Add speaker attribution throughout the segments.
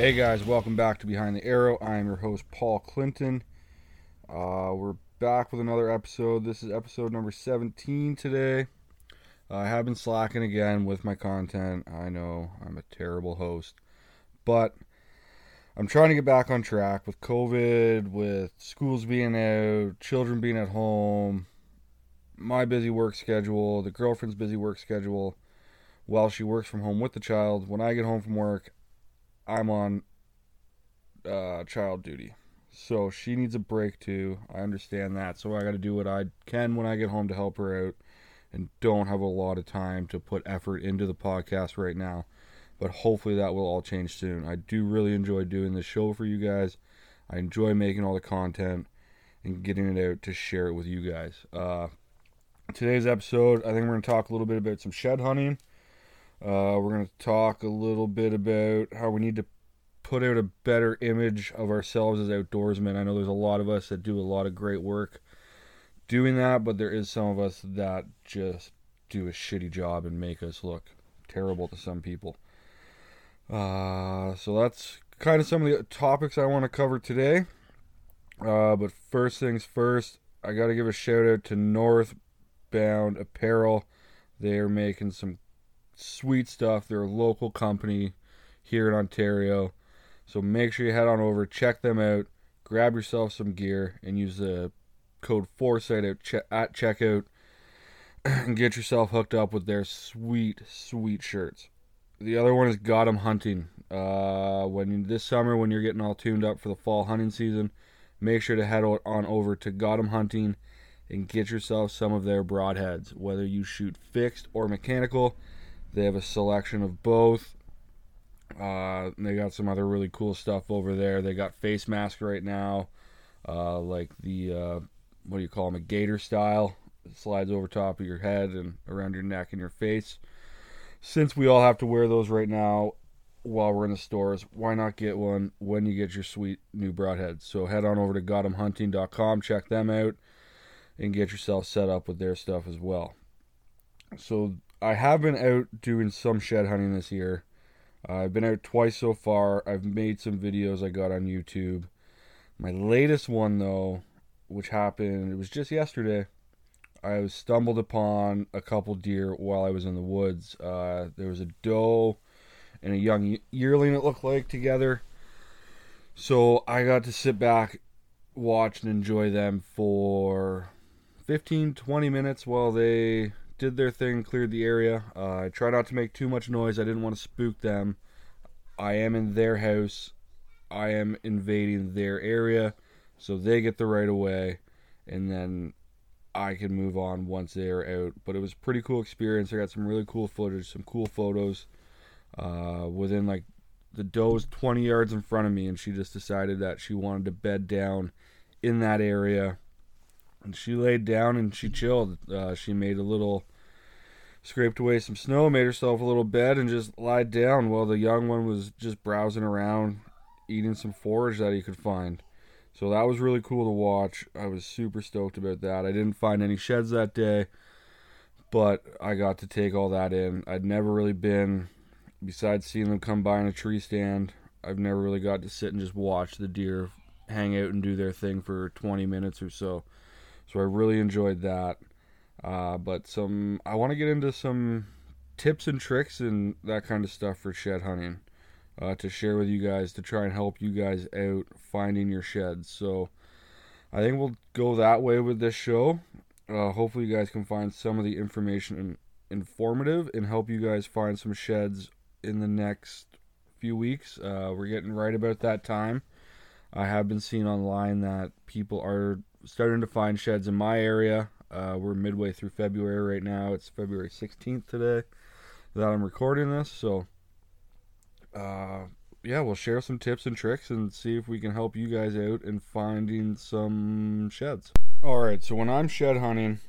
Speaker 1: Hey guys, welcome back to Behind the Arrow. I am your host, Paul Clinton. Uh, we're back with another episode. This is episode number 17 today. Uh, I have been slacking again with my content. I know I'm a terrible host, but I'm trying to get back on track with COVID, with schools being out, children being at home, my busy work schedule, the girlfriend's busy work schedule while she works from home with the child. When I get home from work, I'm on uh, child duty. So she needs a break too. I understand that. So I got to do what I can when I get home to help her out and don't have a lot of time to put effort into the podcast right now. But hopefully that will all change soon. I do really enjoy doing this show for you guys. I enjoy making all the content and getting it out to share it with you guys. Uh, today's episode, I think we're going to talk a little bit about some shed hunting. Uh, we're going to talk a little bit about how we need to put out a better image of ourselves as outdoorsmen. I know there's a lot of us that do a lot of great work doing that, but there is some of us that just do a shitty job and make us look terrible to some people. Uh, so that's kind of some of the topics I want to cover today. Uh, but first things first, I got to give a shout out to Northbound Apparel. They are making some sweet stuff. They're a local company here in Ontario. So make sure you head on over, check them out, grab yourself some gear, and use the code Foresight at, che- at checkout and get yourself hooked up with their sweet, sweet shirts. The other one is Got 'em Hunting. Uh, when this summer, when you're getting all tuned up for the fall hunting season, make sure to head on over to Got 'em Hunting and get yourself some of their broadheads. Whether you shoot fixed or mechanical, they have a selection of both. Uh, they got some other really cool stuff over there. They got face masks right now, uh, like the uh, what do you call them, a gaiter style. It slides over top of your head and around your neck and your face. Since we all have to wear those right now while we're in the stores, why not get one when you get your sweet new broadheads? So head on over to gotemhunting.com, check them out, and get yourself set up with their stuff as well. So I have been out doing some shed hunting this year. Uh, I've been out twice so far. I've made some videos I got on YouTube. My latest one, though, which happened, it was just yesterday. I was stumbled upon a couple deer while I was in the woods. Uh, there was a doe and a young yearling, it looked like, together. So I got to sit back, watch, and enjoy them for 15 20 minutes while they did their thing, cleared the area. Uh, I try not to make too much noise. I didn't want to spook them. I am in their house. I am invading their area, so they get the right of way, and then I can move on once they are out. But it was a pretty cool experience. I got some really cool footage, some cool photos. Uh, within like the doe was 20 yards in front of me, and she just decided that she wanted to bed down in that area. And she laid down and she chilled. Uh, she made a little, scraped away some snow, made herself a little bed, and just lied down while the young one was just browsing around, eating some forage that he could find. So that was really cool to watch. I was super stoked about that. I didn't find any sheds that day, but I got to take all that in. I'd never really been, besides seeing them come by in a tree stand, I've never really got to sit and just watch the deer hang out and do their thing for 20 minutes or so. So I really enjoyed that. Uh, but some, I want to get into some tips and tricks and that kind of stuff for shed hunting uh, to share with you guys to try and help you guys out finding your sheds. So I think we'll go that way with this show. Uh, hopefully, you guys can find some of the information informative and help you guys find some sheds in the next few weeks. Uh, we're getting right about that time. I have been seeing online that people are starting to find sheds in my area. Uh, we're midway through February right now. It's February 16th today that I'm recording this. So, uh, yeah, we'll share some tips and tricks and see if we can help you guys out in finding some sheds. All right, so when I'm shed hunting,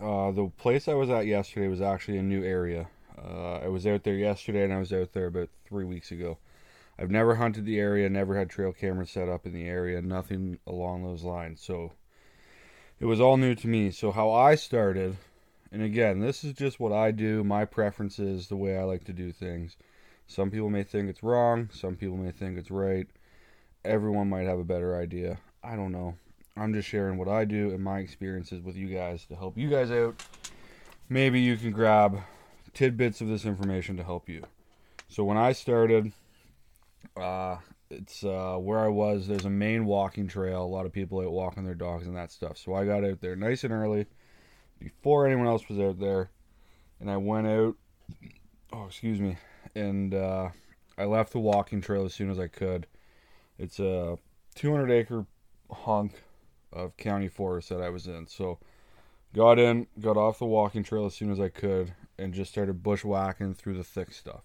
Speaker 1: uh, the place I was at yesterday was actually a new area. Uh, I was out there yesterday and I was out there about three weeks ago. I've never hunted the area, never had trail cameras set up in the area, nothing along those lines. So it was all new to me. So how I started, and again, this is just what I do, my preferences, the way I like to do things. Some people may think it's wrong, some people may think it's right. Everyone might have a better idea. I don't know. I'm just sharing what I do and my experiences with you guys to help you guys out. Maybe you can grab tidbits of this information to help you. So when I started, uh, it's uh, where I was. There's a main walking trail. A lot of people out walking their dogs and that stuff. So I got out there nice and early, before anyone else was out there, and I went out. Oh, excuse me, and uh, I left the walking trail as soon as I could. It's a 200 acre hunk of county forest that I was in. So got in, got off the walking trail as soon as I could, and just started bushwhacking through the thick stuff.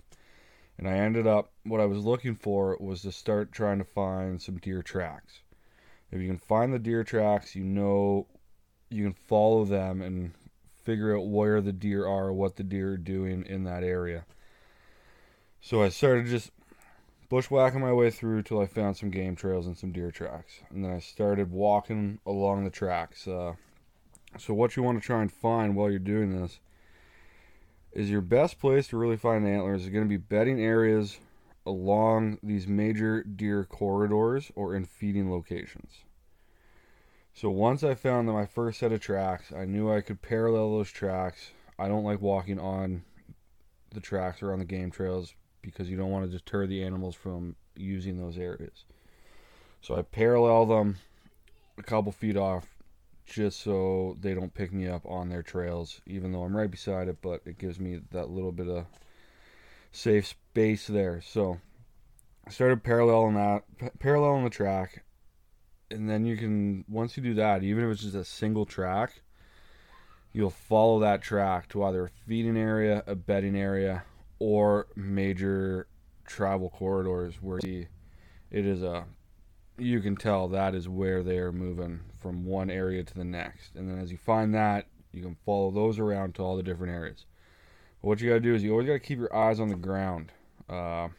Speaker 1: And I ended up, what I was looking for was to start trying to find some deer tracks. If you can find the deer tracks, you know you can follow them and figure out where the deer are, what the deer are doing in that area. So I started just bushwhacking my way through till I found some game trails and some deer tracks. And then I started walking along the tracks. Uh, so, what you want to try and find while you're doing this is your best place to really find antlers is going to be bedding areas along these major deer corridors or in feeding locations. So once I found my first set of tracks, I knew I could parallel those tracks. I don't like walking on the tracks or on the game trails because you don't want to deter the animals from using those areas. So I parallel them a couple feet off just so they don't pick me up on their trails, even though I'm right beside it, but it gives me that little bit of safe space there. So I started paralleling that, paralleling the track, and then you can, once you do that, even if it's just a single track, you'll follow that track to either a feeding area, a bedding area, or major travel corridors where it is a you can tell that is where they are moving from one area to the next. And then as you find that, you can follow those around to all the different areas. But what you got to do is you always got to keep your eyes on the ground, uh,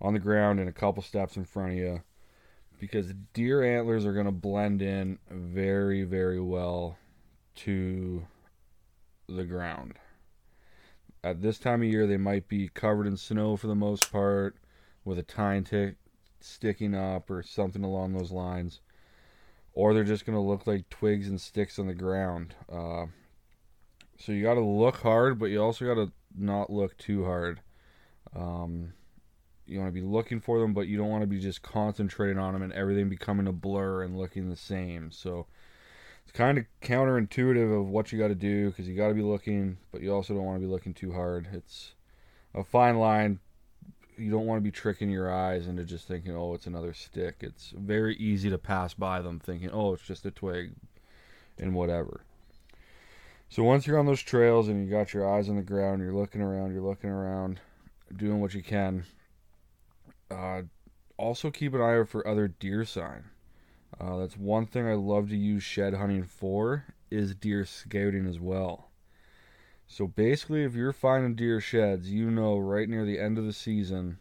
Speaker 1: on the ground and a couple steps in front of you, because deer antlers are going to blend in very, very well to the ground. At this time of year, they might be covered in snow for the most part, with a tine tick sticking up or something along those lines, or they're just going to look like twigs and sticks on the ground. Uh, so you got to look hard, but you also got to not look too hard. Um, you want to be looking for them, but you don't want to be just concentrating on them and everything becoming a blur and looking the same. So it's kind of counterintuitive of what you got to do because you got to be looking, but you also don't want to be looking too hard. It's a fine line you don't want to be tricking your eyes into just thinking, oh, it's another stick. It's very easy to pass by them thinking, oh, it's just a twig and whatever. So once you're on those trails and you got your eyes on the ground, you're looking around, you're looking around, doing what you can. Uh, also keep an eye out for other deer sign. Uh, that's one thing I love to use shed hunting for is deer scouting as well. So basically, if you're finding deer sheds, you know right near the end of the season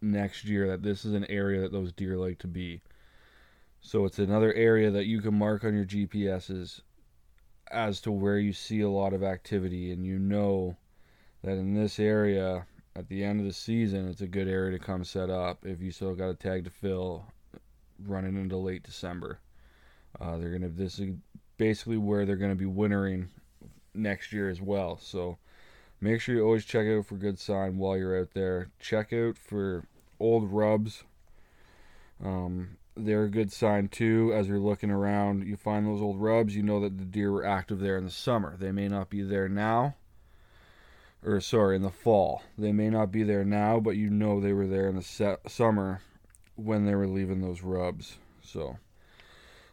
Speaker 1: next year that this is an area that those deer like to be. So it's another area that you can mark on your GPSs as to where you see a lot of activity, and you know that in this area at the end of the season, it's a good area to come set up if you still got a tag to fill running into late December. Uh, they're gonna this is basically where they're gonna be wintering next year as well. So make sure you always check out for good sign while you're out there. Check out for old rubs. Um, they're a good sign too. As you're looking around, you find those old rubs. You know that the deer were active there in the summer. They may not be there now, or sorry, in the fall. They may not be there now, but you know they were there in the se- summer when they were leaving those rubs. So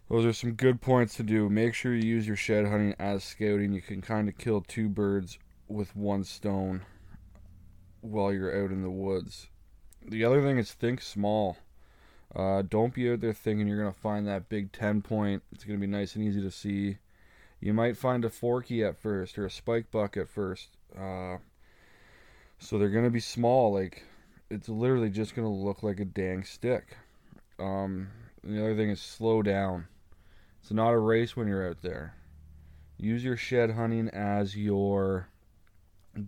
Speaker 1: those are some good points to do. Make sure you use your shed hunting as scouting. You can kind of kill two birds with one stone while you're out in the woods. The other thing is think small. Uh, don't be out there thinking you're going to find that big 10 point. It's going to be nice and easy to see. You might find a forky at first or a spike buck at first. Uh, so they're going to be small. Like, it's literally just going to look like a dang stick. Um, the other thing is slow down. It's not a race when you're out there. Use your shed hunting as your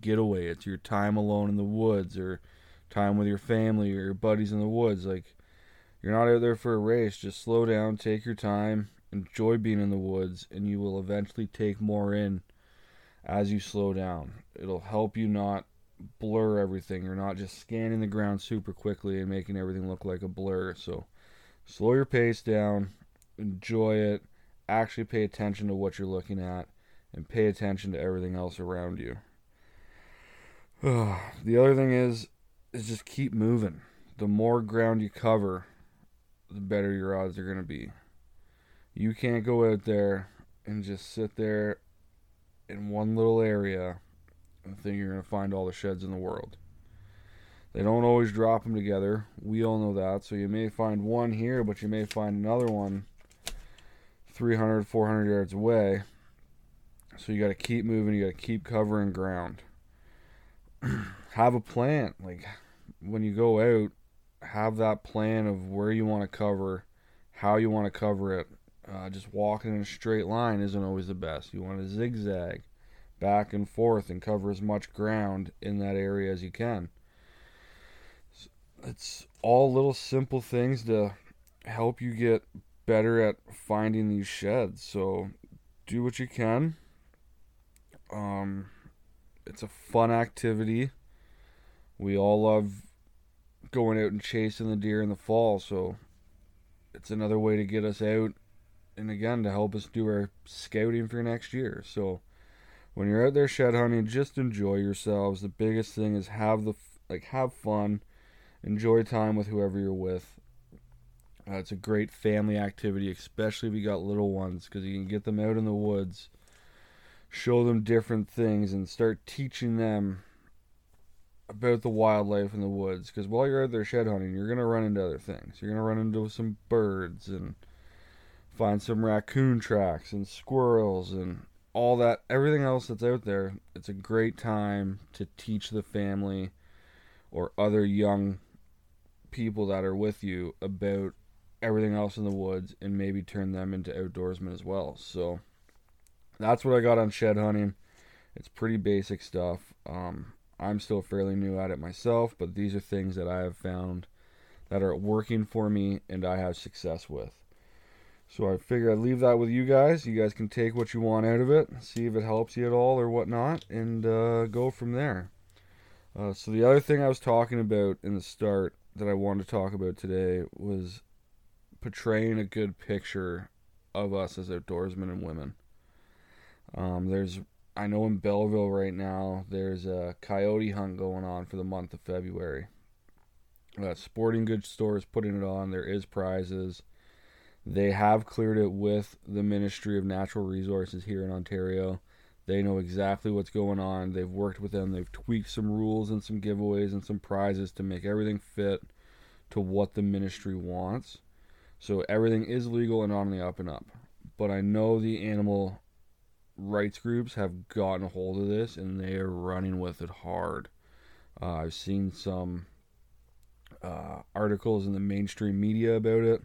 Speaker 1: getaway. It's your time alone in the woods or time with your family or your buddies in the woods. Like you're not out there for a race. Just slow down, take your time, enjoy being in the woods, and you will eventually take more in as you slow down. It'll help you not blur everything. You're not just scanning the ground super quickly and making everything look like a blur. So slow your pace down, enjoy it, actually pay attention to what you're looking at, and pay attention to everything else around you. the other thing is is just keep moving. The more ground you cover, the better your odds are going to be. You can't go out there and just sit there in one little area and think you're going to find all the sheds in the world. They don't always drop them together. We all know that. So you may find one here, but you may find another one 300, 400 yards away. So you got to keep moving. You got to keep covering ground. have a plan. Like when you go out, have that plan of where you want to cover, how you want to cover it. Uh, just walking in a straight line isn't always the best. You want to zigzag back and forth and cover as much ground in that area as you can. It's all little simple things to help you get better at finding these sheds. So do what you can. Um, it's a fun activity. We all love going out and chasing the deer in the fall, so it's another way to get us out and again to help us do our scouting for next year. So when you're out there shed hunting, just enjoy yourselves. The biggest thing is have the like have fun, enjoy time with whoever you're with. Uh, it's a great family activity, especially if you got little ones, because you can get them out in the woods, show them different things, and start teaching them about the wildlife in the woods. Because while you're out there shed hunting, you're gonna run into other things. You're gonna run into some birds and find some raccoon tracks and squirrels and all that, everything else that's out there, it's a great time to teach the family or other young people that are with you about everything else in the woods and maybe turn them into outdoorsmen as well. So that's what I got on shed hunting. It's pretty basic stuff. Um, I'm still fairly new at it myself, but these are things that I have found that are working for me and I have success with. So I figure I'd leave that with you guys. You guys can take what you want out of it, see if it helps you at all or whatnot, and uh, go from there. Uh, so the other thing I was talking about in the start that I wanted to talk about today was portraying a good picture of us as outdoorsmen and women. Um, there's, I know in Belleville right now, there's a coyote hunt going on for the month of February. Uh, sporting goods stores putting it on. There is prizes. They have cleared it with the Ministry of Natural Resources here in Ontario. They know exactly what's going on. They've worked with them. They've tweaked some rules and some giveaways and some prizes to make everything fit to what the ministry wants. So everything is legal and on the up and up. But I know the animal rights groups have gotten a hold of this and they are running with it hard. Uh, I've seen some uh, articles in the mainstream media about it.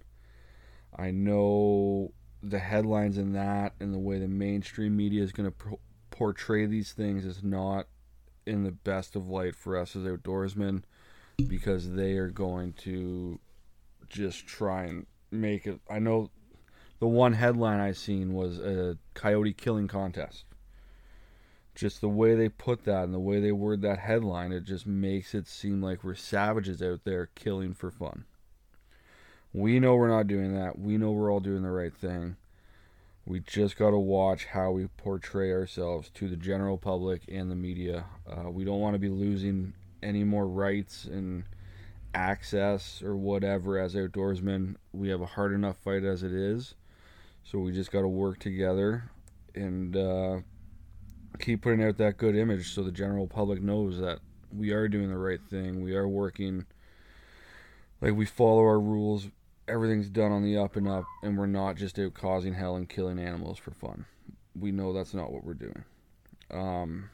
Speaker 1: I know the headlines in that and the way the mainstream media is going to pro- portray these things is not in the best of light for us as outdoorsmen because they are going to just try and make it. I know the one headline I seen was a coyote killing contest. Just the way they put that and the way they word that headline, it just makes it seem like we're savages out there killing for fun. We know we're not doing that. We know we're all doing the right thing. We just got to watch how we portray ourselves to the general public and the media. Uh, we don't want to be losing any more rights and access or whatever as outdoorsmen. We have a hard enough fight as it is. So we just got to work together and uh, keep putting out that good image so the general public knows that we are doing the right thing. We are working like we follow our rules everything's done on the up and up, and we're not just out causing hell and killing animals for fun. We know that's not what we're doing. Um,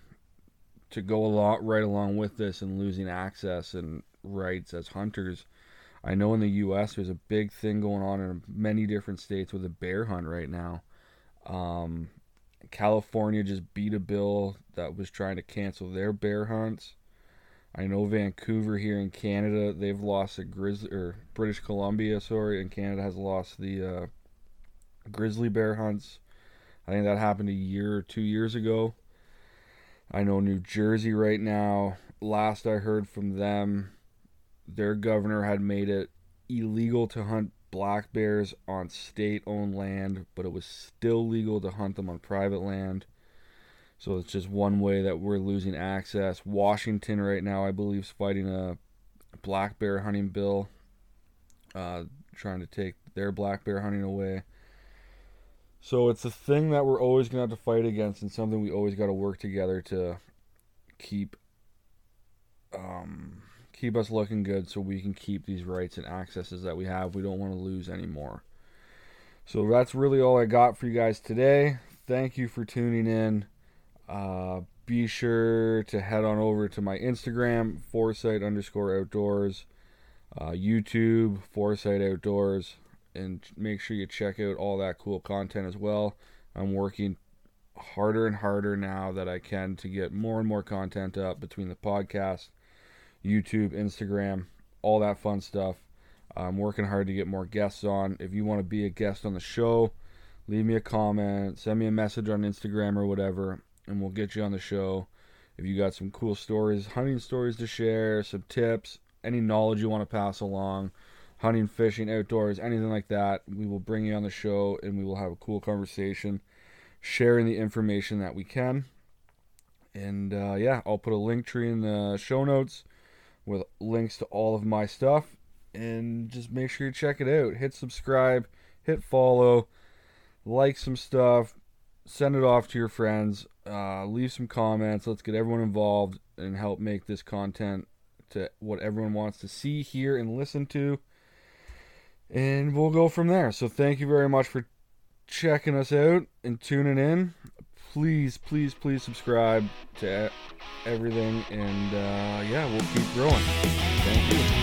Speaker 1: to go a lot right along with this and losing access and rights as hunters, I know in the U.S. there's a big thing going on in many different states with a bear hunt right now. Um, California just beat a bill that was trying to cancel their bear hunts. I know Vancouver here in Canada, they've lost a grizzly or British Columbia, sorry, in Canada has lost the uh, grizzly bear hunts. I think that happened a year or two years ago. I know New Jersey right now. Last I heard from them, their governor had made it illegal to hunt black bears on state owned land, but it was still legal to hunt them on private land. So it's just one way that we're losing access. Washington right now, I believe, is fighting a black bear hunting bill, uh, trying to take their black bear hunting away. So it's a thing that we're always gonna have to fight against, and something we always got to work together to keep um, keep us looking good, so we can keep these rights and accesses that we have. We don't want to lose anymore. So that's really all I got for you guys today. Thank you for tuning in. Uh, be sure to head on over to my Instagram, Foresight underscore outdoors, uh, YouTube, Foresight Outdoors and make sure you check out all that cool content as well. I'm working harder and harder now that I can to get more and more content up between the podcast, YouTube, Instagram, all that fun stuff. I'm working hard to get more guests on. If you want to be a guest on the show, leave me a comment, send me a message on Instagram or whatever, and we'll get you on the show. If you got some cool stories, hunting stories to share, some tips, any knowledge you want to pass along, hunting, fishing, outdoors, anything like that, we will bring you on the show and we will have a cool conversation, sharing the information that we can. And uh, yeah, I'll put a Linktree in the show notes with links to all of my stuff. And just make sure you check it out. Hit subscribe, hit follow, like some stuff, send it off to your friends, uh, leave some comments. Let's get everyone involved and help make this content to what everyone wants to see, hear, and listen to and we'll go from there. So thank you very much for checking us out and tuning in. Please, please, please subscribe to everything, and uh, yeah, we'll keep growing. Thank you.